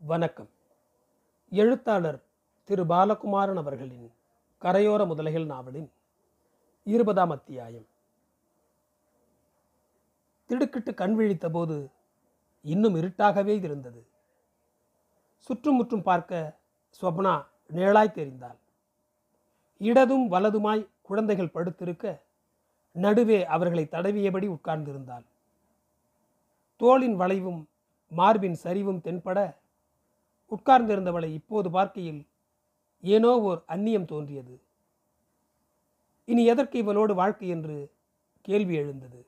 வணக்கம். எழுத்தாளர் திரு பாலகுமாரன் அவர்களின் கரையோர முதலைகள் நாவலின் இருபதாம் அத்தியாயம். திடுக்கிட்டு கண் விழித்த போது இன்னும் இருட்டாகவே இருந்தது. சுற்றுமுற்றும் பார்க்க ஸ்வப்னா நிழலாய் தெரிந்தாள். இடதும் வலதுமாய் குழந்தைகள் படுத்திருக்க நடுவே அவர்களை தடவியபடி உட்கார்ந்திருந்தாள். தோளின் வளைவும் மார்பின் சரிவும் தென்பட உட்கார்ந்திருந்தவளை இப்போது பார்க்கையில் ஏனோ ஓர் அந்நியம் தோன்றியது. இனி எதற்கு இவளோடு வாழ்க்கை என்று கேள்வி எழுந்தது.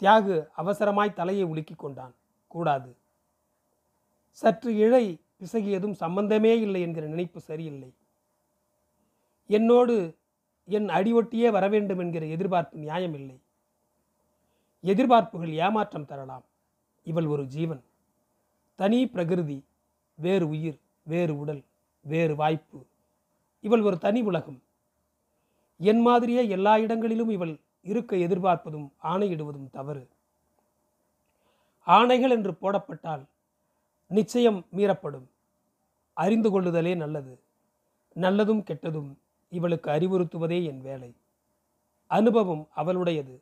தியாகு அவசரமாய் தலையை உலுக்கிக் கொண்டான். கூடாது. சற்று இழை பிசகியதும் சம்பந்தமே இல்லை என்கிற நினைப்பு சரியில்லை. என்னோடு என் அடிவொட்டியே வரவேண்டும் என்கிற எதிர்பார்ப்பு நியாயமில்லை. எதிர்பார்ப்புகள் ஏமாற்றம் தரலாம். இவள் ஒரு ஜீவன். தனி பிரகிருதி வேறு உயிர் வேறு உடல் வேறு வாய்ப்பு. இவள் ஒரு தனி உலகம். என் மாதிரியே எல்லா இடங்களிலும் இவள் இருக்க எதிர்பார்ப்பதும் ஆணையிடுவதும் தவறு. ஆணைகள் என்று போடப்பட்டால் நிச்சயம் மீறப்படும். அறிந்து கொள்ளுதலே நல்லது. நல்லதும் கெட்டதும் இவளுக்கு அறிவுறுத்துவதே என் வேலை. அனுபவம் அவளுடையது.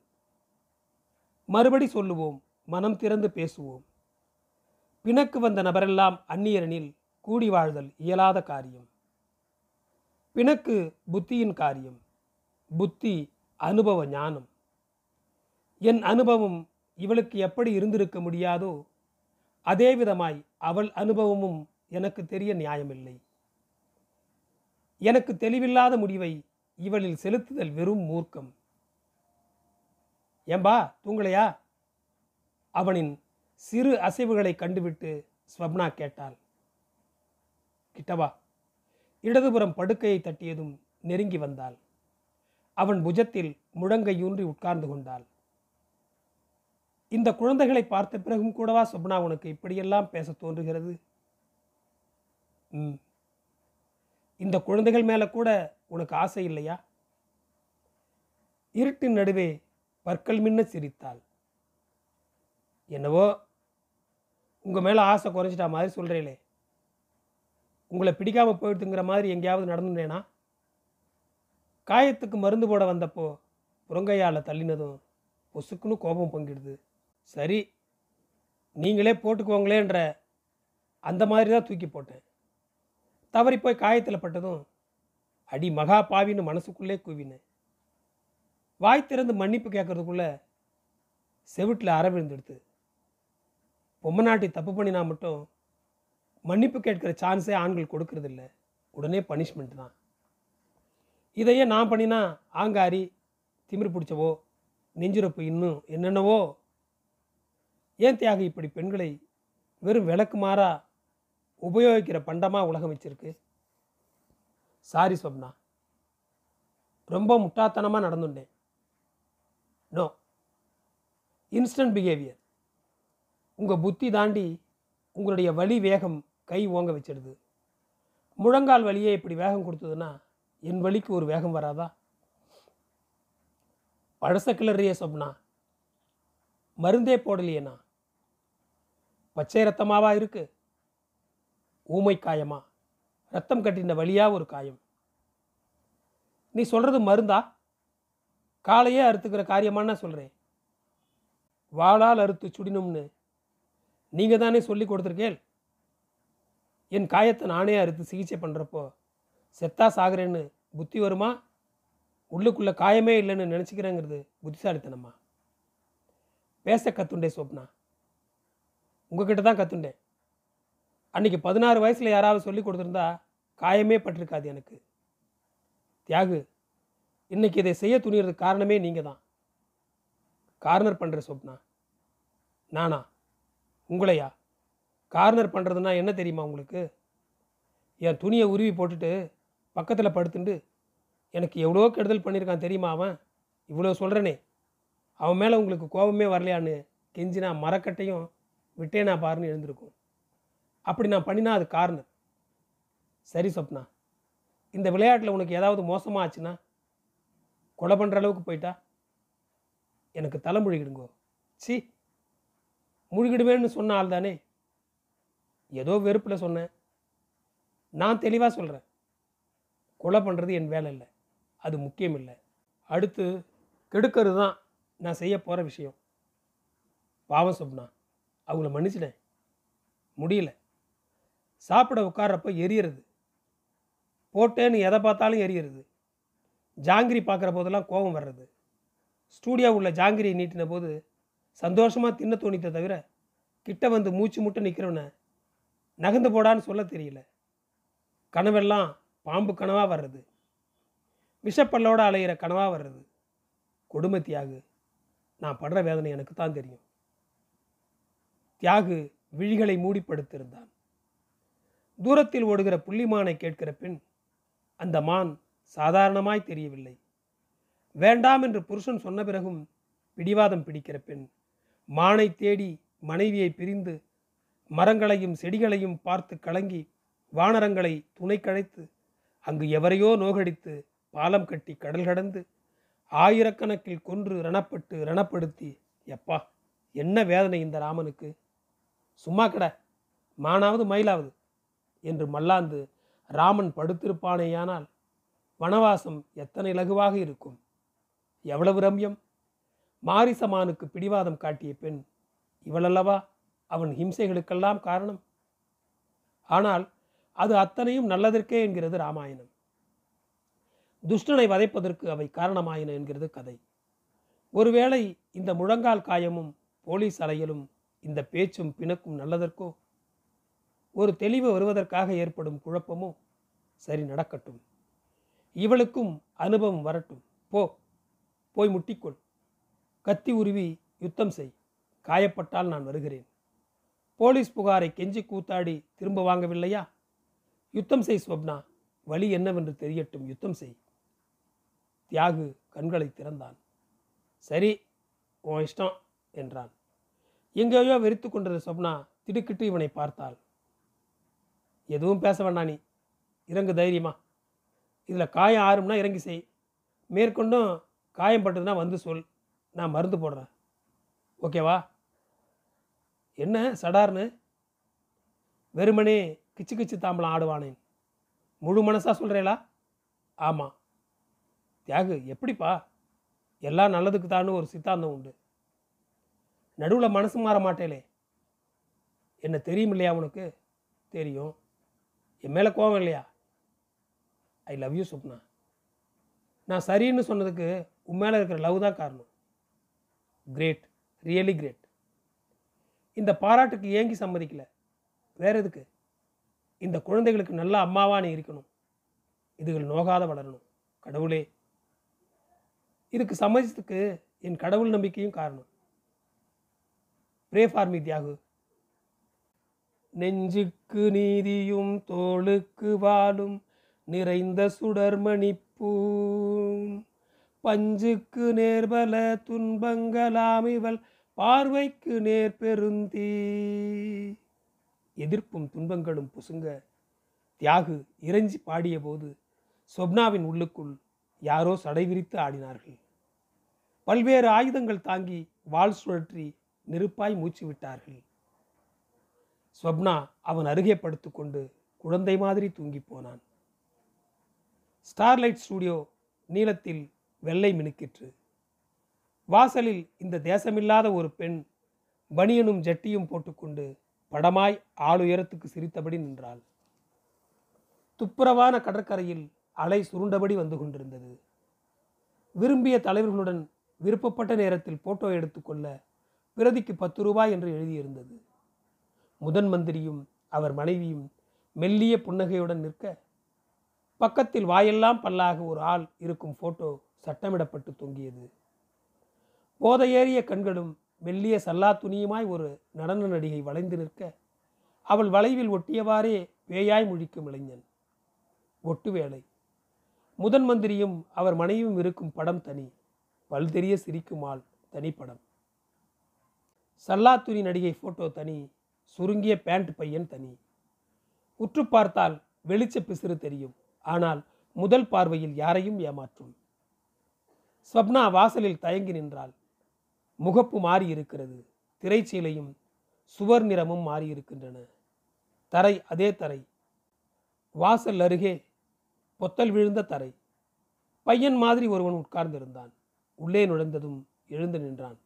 மறுபடி சொல்லுவோம் மனம் திறந்து பேசுவோம். பிணக்கு வந்த நபரெல்லாம் அந்நியரனில் கூடி வாழ்தல் இயலாத காரியம். பிணக்கு புத்தியின் காரியம் புத்தி அனுபவ ஞானம். என் அனுபவம் இவளுக்கு எப்படி இருந்திருக்க முடியாதோ அதே விதமாய் அவள் அனுபவமும் எனக்கு தெரிய நியாயமில்லை. எனக்கு தெளிவில்லாத முடிவை இவளில் செலுத்துதல் வெறும் மூர்க்கம். ஏம்பா தூங்கலையா? அவனின் சிறு அசைவுகளை கண்டுவிட்டு ஸ்வப்னா கேட்டாள். கிட்டவா? இடதுபுறம் படுக்கையை தட்டியதும் நெருங்கி வந்தாள். அவன் புஜத்தில் முழங்கையூன்றி உட்கார்ந்து கொண்டாள். இந்த குழந்தைகளை பார்த்த பிறகும் கூடவா சொப்னா உனக்கு இப்படியெல்லாம் பேச தோன்றுகிறது? ம். இந்த குழந்தைகள் மேல கூட உனக்கு ஆசை இல்லையா? இருட்டின் நடுவே பற்கள் மின்ன சிரித்தாள். என்னவோ? உங்கள் மேலே ஆசை குறைஞ்சிட்டா மாதிரி சொல்கிறீங்களே உங்களை பிடிக்காமல் போயிடுதுங்கிற மாதிரி எங்கேயாவது நடந்துட்டேனா காயத்துக்கு மருந்து போட வந்தப்போ புறங்கையால் தள்ளினதும் பொசுக்குன்னு கோபம் பங்கிடுது. சரி நீங்களே போட்டுக்கோங்களேன்ற அந்த மாதிரி தான் தூக்கி போட்டேன். தவறி போய் காயத்தில் பட்டதும் அடி மகா பாவின்னு மனசுக்குள்ளே கூவினேன். வாய் திறந்து மன்னிப்பு கேட்கறதுக்குள்ளே செவிட்டில் அற விழுந்துடுது. பொம்மை நாட்டி தப்பு பண்ணினா மட்டும் மன்னிப்பு கேட்குற சான்ஸே ஆண்கள் கொடுக்கறதில்ல. உடனே பனிஷ்மெண்ட் தான். இதையே நான் பண்ணினா ஆங்காரி திமிரு பிடிச்சவோ நெஞ்சுரப்பு இன்னும் என்னென்னவோ? ஏன் தியாகி இப்படி பெண்களை வெறும் விளக்கு மாறா உபயோகிக்கிற பண்டமாக உலகம் வச்சிருக்கு? சாரி சொப்னா. ரொம்ப முட்டாத்தனமாக நடந்துட்டேன். நோ. இன்ஸ்டன்ட் பிஹேவியர் உங்கள் புத்தி தாண்டி உங்களுடைய வலி வேகம் கை ஓங்க வச்சிடுது. முழங்கால் வலியே இப்படி வேகம் கொடுத்ததுன்னா என் வழிக்கு ஒரு வேகம் வராதா? பழச கிளறிய சொப்னா மருந்தே போடலையேண்ணா? பச்சை ரத்தமாவா இருக்கு? ஊமை காயமா? ரத்தம் கட்டின வழியா ஒரு காயம்? நீ சொல்றது மருந்தா? காலையே அறுத்துக்கிற காரியமான சொல்கிறேன் வாளால் அறுத்து சுடினும்னு நீங்கள் தானே சொல்லி கொடுத்துருக்கேன். என் காயத்தை நானே அறுத்து சிகிச்சை பண்ணுறப்போ செத்தா சாகுறேன்னு புத்தி வருமா? உள்ளுக்குள்ளே காயமே இல்லைன்னு நினச்சிக்கிறேங்கிறது புத்திசாலித்தனமா? பேச கத்துண்டே சொப்னா. உங்ககிட்ட தான் கத்துண்டேன். அன்னைக்கு பதினாறு வயசில் யாராவது சொல்லி கொடுத்துருந்தா காயமே பட்டிருக்காது எனக்கு. தியாகு இன்னைக்கு இதை செய்ய துணிகிறதுக்கு காரணமே நீங்கள் தான் கார்னர் பண்ணுற சொப்னா. நானா? உங்களையா? கார்னர் பண்ணுறதுனா என்ன தெரியுமா உங்களுக்கு? என் துணியை உருவி போட்டுட்டு பக்கத்தில் படுத்துண்டு எனக்கு எவ்வளோ கெடுதல் பண்ணியிருக்கான் தெரியுமா அவன்? இவ்வளோ சொல்கிறனே அவன் மேலே உங்களுக்கு கோபமே வரலையான்னு கெஞ்சினா மரக்கட்டையும் விட்டேனா பாருன்னு எழுந்திருக்கும். அப்படி நான் பண்ணினா அது கார்னர் சரி சொப்னா இந்த விளையாட்டில் உனக்கு ஏதாவது மோசமாக ஆச்சுன்னா கொலை பண்ணுற அளவுக்கு போயிட்டா? எனக்கு தலைமொழிகிடுங்கோ சி முழுகிடுவேன்னு சொன்ன ஆள் தானே? ஏதோ வெறுப்பில் சொன்னேன். நான் தெளிவாக சொல்கிறேன் கொலை பண்ணுறது என் வேலை இல்லை. அது முக்கியம் இல்லை. அடுத்து கெடுக்கிறது தான் நான் செய்ய போகிற விஷயம். பாவம் சொப்னா அவங்கள மன்னிச்சிட்டேன். முடியல. சாப்பிட உட்கார்றப்ப எரியறது. போட்டேன்னு எதை பார்த்தாலும் எரியறது. ஜாங்கிரி பார்க்குற போதெல்லாம் கோபம் வர்றது. ஸ்டூடியோ உள்ள ஜாங்கிரியை நீட்டின போது சந்தோஷமாக தின்ன தோணித்த தவிர கிட்ட வந்து மூச்சு முட்டை நிற்கிறவனை நகர்ந்து போடான்னு சொல்ல தெரியல. கனவெல்லாம் பாம்பு கனவாக வர்றது. விஷப்பல்லோடு அலையிற கனவாக வர்றது. கொடுமை தியாகு. நான் படுற வேதனை எனக்கு தான் தெரியும். தியாகு விழிகளை மூடிப்படுத்திருந்தான். தூரத்தில் ஓடுகிற புள்ளிமானை கேட்கிற பின் அந்த மான் சாதாரணமாய் தெரியவில்லை. வேண்டாம் என்று புருஷன் சொன்ன பிறகும் பிடிவாதம் பிடிக்கிற பெண் மானை தேடி மனைவியை பிரிந்து மரங்களையும் செடிகளையும் பார்த்து கலங்கி வானரங்களை துணை கழைத்து அங்கு எவரையோ நோகடித்து பாலம் கட்டி கடல் கடந்து ஆயிரக்கணக்கில் கொன்று ரணப்பட்டு ரணப்படுத்தி எப்பா என்ன வேதனை இந்த ராமனுக்கு? சும்மா கட மானாவது மயிலாவது? என்று மல்லாந்து ராமன் படுத்திருப்பானேயானால் வனவாசம் எத்தனை லகுவாக இருக்கும்? எவ்வளவு ரம்யம்? மாரிசமானுக்கு பிடிவாதம் காட்டிய பெண் இவளல்லவா? அவன் ஹிம்சைகளுக்கெல்லாம் காரணம். ஆனால் அது அத்தனையும் நல்லதற்கே என்கிறது ராமாயணம். துஷ்டனை வதைப்பதற்கு அவை காரணமாயின என்கிறது கதை. ஒருவேளை இந்த முழங்கால் காயமும் போலீஸ் அலையலும் இந்த பேச்சும் பிணக்கும் நல்லதற்கோ? ஒரு தெளிவு வருவதற்காக ஏற்படும் குழப்பமோ? சரி நடக்கட்டும். இவளுக்கும் அனுபவம் வரட்டும். போ போய் முட்டிக்கொள். கத்தி உருவி யுத்தம் செய். காயப்பட்டால் நான் வருகிறேன். போலீஸ் புகாரை கெஞ்சி கூத்தாடி திரும்ப வாங்கவில்லையா? யுத்தம் செய் ஸ்வப்னா. வழி என்னவென்று தெரியட்டும் யுத்தம் செய். தியாகு கண்களை திறந்தான். சரி உன் இஷ்டம் என்றான். எங்கேயோ வெறித்து கொண்டது சொப்னா திடுக்கிட்டு இவனை பார்த்தாள். எதுவும் பேச வேண்டாம் நீ. இறங்கு தைரியமா. இதில் காயம் ஆறும்னா இறங்கி செய். மேற்கொண்டும் காயம் பட்டதுன்னா வந்து சொல். நான் மருந்து போடுறேன். ஓகேவா? என்ன சடார்னு? வெறுமனே கிச்சு கிச்சு தாம்பலம் ஆடுவானேன். முழு மனசாக சொல்கிறேளா ஆமாம் தியாகு எப்படிப்பா? எல்லாம் நல்லதுக்கு தான்னு ஒரு சித்தாந்தம் உண்டு. நடுவில் மனசு மாற மாட்டேலே என்ன தெரியும் இல்லையா உனக்கு? தெரியும். என் மேலே கோவம் இல்லையா? I love you Swapna. நான் சரின்னு சொன்னதுக்கு உன் மேலே இருக்கிற லவ் தான் காரணம். கிரேட் ரியலி கிரேட் இந்த பாராட்டுக்கு ஏங்கி சம்மதிக்கல. வேற எதுக்கு? இந்த குழந்தைகளுக்கு நல்ல அம்மாவா நீ இருக்கணும். இதுகள் நோகாத வளரணும். கடவுளே. இதுக்கு சம்மதித்ததுக்கு என் கடவுள் நம்பிக்கையும் காரணம். Pray for me Thiyagu. நெஞ்சுக்கு நீதியும் தோளுக்கு வாழும் நிறைந்த சுடர்மணிப்பூ. பஞ்சுக்கு நேர்பல துன்பங்களாம் இவள் பார்வைக்கு நேர் பெருந்தீ. எதிர்ப்பும் துன்பங்களும் புசுங்க. தியாகு இறைஞ்சி பாடிய போது சொப்னாவின் உள்ளுக்குள் யாரோ சடை விரித்து ஆடினார்கள். பல்வேறு ஆயுதங்கள் தாங்கி வாள் சுழற்றி நெருப்பாய் மூச்சு விட்டார்கள். ஸ்வப்னா அவன் அருகே படுத்துக்கொண்டு குழந்தை மாதிரி தூங்கி போனான். ஸ்டார்லைட் ஸ்டூடியோ நீளத்தில் வெள்ளை மினுக்கிற்று. வாசலில் இந்த தேசமில்லாத ஒரு பெண் பனியனும் ஜட்டியும் போட்டுக்கொண்டு படமாய் ஆளுயரத்துக்கு சிரித்தபடி நின்றாள். துப்புரவான கடற்கரையில் அலை சுருண்டபடி வந்து கொண்டிருந்தது. விரும்பிய தலைவர்களுடன் விருப்பப்பட்ட நேரத்தில் போட்டோ எடுத்துக்கொள்ள பிரதிக்கு பத்து ரூபாய் என்று எழுதியிருந்தது. முதன் மந்திரியும் அவர் மனைவியும் மெல்லிய புன்னகையுடன் நிற்க பக்கத்தில் வாயெல்லாம் பல்லாக ஒரு ஆள் இருக்கும் போட்டோ சட்டமிடப்பட்டு தொங்கியது. போதையேறிய கண்களும் மெல்லிய சல்லா துணியுமாய் ஒரு நடன நடிகை வளைந்து நிற்க அவள் வளைவில் ஒட்டியவாறே பேயாய் முழிக்கும் இளைஞன். ஒட்டு வேலை. முதன் மந்திரியும் அவர் மனைவியும் இருக்கும் படம் தனி. பல்தெரிய சிரிக்கும் ஆள் தனிப்படம் துணி நடிகை போட்டோ தனி. சுருங்கிய பேண்ட் பையன் தனி. உற்று பார்த்தால் வெளிச்ச பிசிறு தெரியும். ஆனால் முதல் பார்வையில் யாரையும் ஏமாற்றும். ஸ்வப்னா வாசலில் தயங்கி நின்றாள். முகப்பு மாறி இருக்கிறது. திரைச்சீலையும் சுவர் நிறமும் மாறி இருக்கின்றன. தரை அதே தரை. வாசல் அருகே பொத்தல் விழுந்த தரை. பையன் மாதிரி ஒருவன் உட்கார்ந்திருந்தான். உள்ளே நுழைந்ததும் எழுந்து நின்றான்.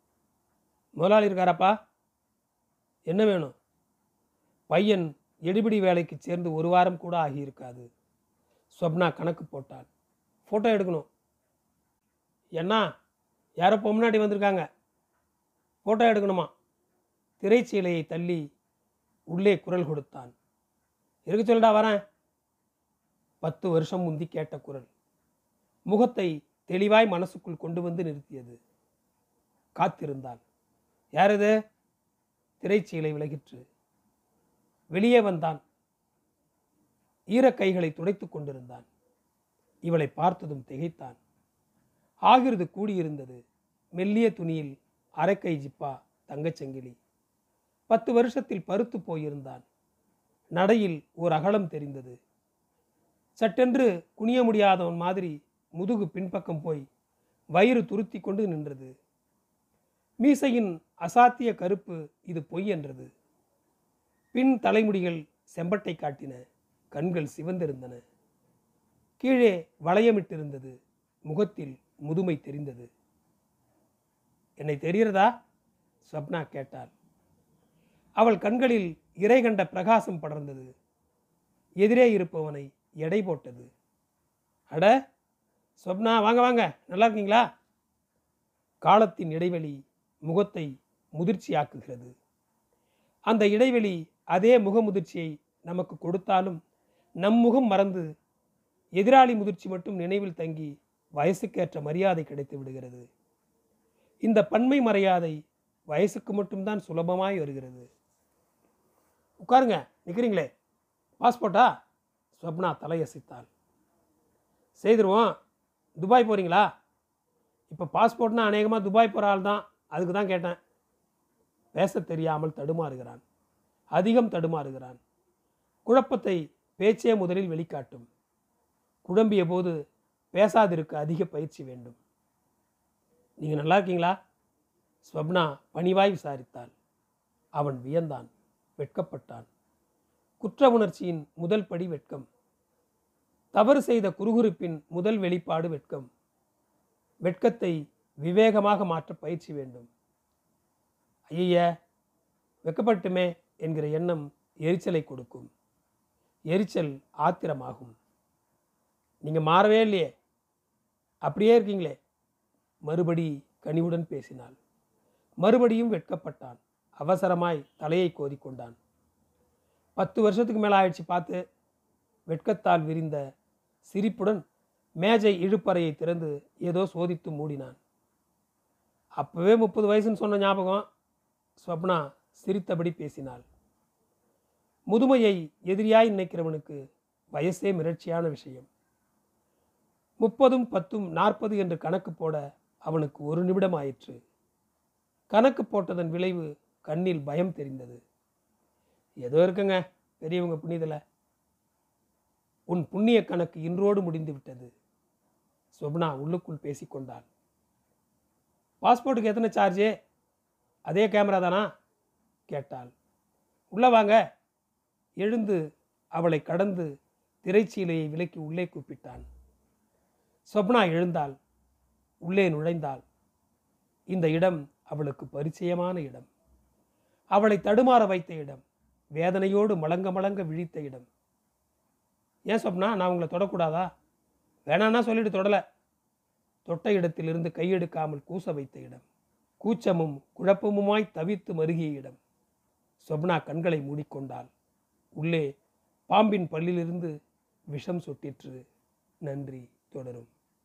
முதலாளி இருக்காராப்பா? என்ன வேணும்? பையன் எடுபிடி வேலைக்கு சேர்ந்து ஒரு வாரம் கூட ஆகியிருக்காது. ஸ்வப்னா கணக்கு போட்டாள். ஃபோட்டோ எடுக்கணும். என்ன யாரோ பொம்னாடி வந்திருக்காங்க. ஃபோட்டோ எடுக்கணுமா? திரைச்சீலையை தள்ளி உள்ளே குரல் கொடுத்தான். இருக்க சொல்லடா வரேன்? பத்து வருஷம் முந்தி கேட்ட குரல். முகத்தை தெளிவாய் மனசுக்குள் கொண்டு வந்து நிறுத்தியது. காத்திருந்தான் யார் இது திரைச்சீலை விலகிற்று. வெளியே வந்தான். ஈரக்கைகளை துடைத்து துடைத்துக் கொண்டிருந்தான். இவளை பார்த்ததும் திகைத்தான். ஆகிருது கூடியிருந்தது. மெல்லிய துணியில் அரைக்கை ஜிப்பா தங்கச்சங்கிலி பத்து வருஷத்தில் பருத்து போயிருந்தான். நடையில் ஓர் அகலம் தெரிந்தது. சட்டென்று குனிய முடியாதவன் மாதிரி முதுகு பின்பக்கம் போய் வயிறு துருத்தி கொண்டு நின்றது. மீசையின் அசாத்திய கருப்பு இது பொய் என்றது. பின் தலைமுடிகள் செம்பட்டை காட்டின கண்கள் சிவந்திருந்தன. கீழே வளையமிட்டிருந்தது. முகத்தில் முதுமை தெரிந்தது. என்னை தெரிகிறதா? ஸ்வப்னா கேட்டாள். அவள் கண்களில் இறை கண்ட பிரகாசம் படர்ந்தது. எதிரே இருப்பவனை எடை போட்டது. அட ஸ்வப்னா வாங்க வாங்க நல்லா இருக்கீங்களா? காலத்தின் இடைவெளி முகத்தை முதிர்ச்சியாக்குகிறது. அந்த இடைவெளி அதே முகமுதிர்ச்சியை நமக்கு கொடுத்தாலும் நம் முகம் மறந்து எதிராளி முதிர்ச்சி மட்டும் நினைவில் தங்கி வயசுக்கேற்ற மரியாதை கிடைத்து விடுகிறது. இந்த பன்மை மரியாதை வயசுக்கு மட்டும்தான் சுலபமாய் வருகிறது. உட்காருங்க நிற்கிறீங்களே பாஸ்போர்ட்டா ஸ்வப்னா தலையசைத்தாள். செய்திருவோம் துபாய் போகிறீங்களா இப்போ பாஸ்போர்ட்னா அநேகமாக துபாய் போகிற ஆள் தான் அதுக்கு தான் கேட்டேன். பேச தெரியாமல் தடுமாறுகிறான். அதிகம் தடுமாறுகிறான். குழப்பத்தை பேச்சே முதலில் வெளிக்காட்டும். குழம்பிய போது பேசாதிருக்க அதிக பயிற்சி வேண்டும். நீங்கள் நல்லா இருக்கீங்களா? ஸ்வப்னா பணிவாய் விசாரித்தாள். அவன் வியந்தான் வெட்கப்பட்டான். குற்ற உணர்ச்சியின் முதல் படி வெட்கம். தவறு செய்த குறுகுறுப்பின் முதல் வெளிப்பாடு வெட்கம். வெட்கத்தை விவேகமாக மாற்ற பயிற்சி வேண்டும். ஐய வெக்கப்பட்டுமே என்கிற எண்ணம் எரிச்சலை கொடுக்கும். எரிச்சல் ஆத்திரமாகும். நீங்கள் மாறவே இல்லையே. அப்படியே இருக்கீங்களே. மறுபடி கனிவுடன் பேசினாள். மறுபடியும் வெட்கப்பட்டான். அவசரமாய் தலையை கோதிக்கொண்டான் பத்து வருஷத்துக்கு மேலே ஆயிடுச்சு பார்த்து. வெட்கத்தால் விரிந்த சிரிப்புடன் மேஜை இழுப்பறையை திறந்து ஏதோ சோதித்து மூடினான். அப்பவே முப்பது வயசுன்னு சொன்ன ஞாபகம். ஸ்வப்னா சிரித்தபடி பேசினாள். முதுமையை எதிரியாய் நினைக்கிறவனுக்கு வயசே மிரட்சியான விஷயம். முப்பதும் பத்தும் நாற்பது என்று கணக்கு போட அவனுக்கு ஒரு நிமிடம் ஆயிற்று கணக்கு போட்டதன் விளைவு கண்ணில் பயம் தெரிந்தது. ஏதோ இருக்குங்க பெரியவங்க புண்ணியதில் உன் புண்ணிய கணக்கு இன்றோடு முடிந்து விட்டது. சொப்னா உள்ளுக்குள் பேசிக்கொண்டாள் பாஸ்போர்ட்டுக்கு எத்தனை சார்ஜு அதே கேமரா தானா? கேட்டாள். உள்ள வாங்க. எழுந்து அவளை கடந்து திரைச்சீலையை விலக்கி உள்ளே கூப்பிட்டான். சொப்னா எழுந்தாள் உள்ளே நுழைந்தாள் இந்த இடம் அவளுக்கு பரிச்சயமான இடம். அவளை தடுமாற வைத்த இடம் வேதனையோடு மலங்க மலங்க விழித்த இடம். ஏன் சொப்னா நான் உங்களை தொடக்கூடாதா? வேணான்னா சொல்லிட்டு தொடலை. தொட்ட இடத்திலிருந்து கையெடுக்காமல் கூச வைத்த இடம் கூச்சமும் குழப்பமுமாய் தவித்து மருகிய இடம். சொப்னா கண்களை மூடிக்கொண்டாள். உள்ளே பாம்பின் பல்லிலிருந்து விஷம் சொட்டிற்று. நன்றி தொடரும்.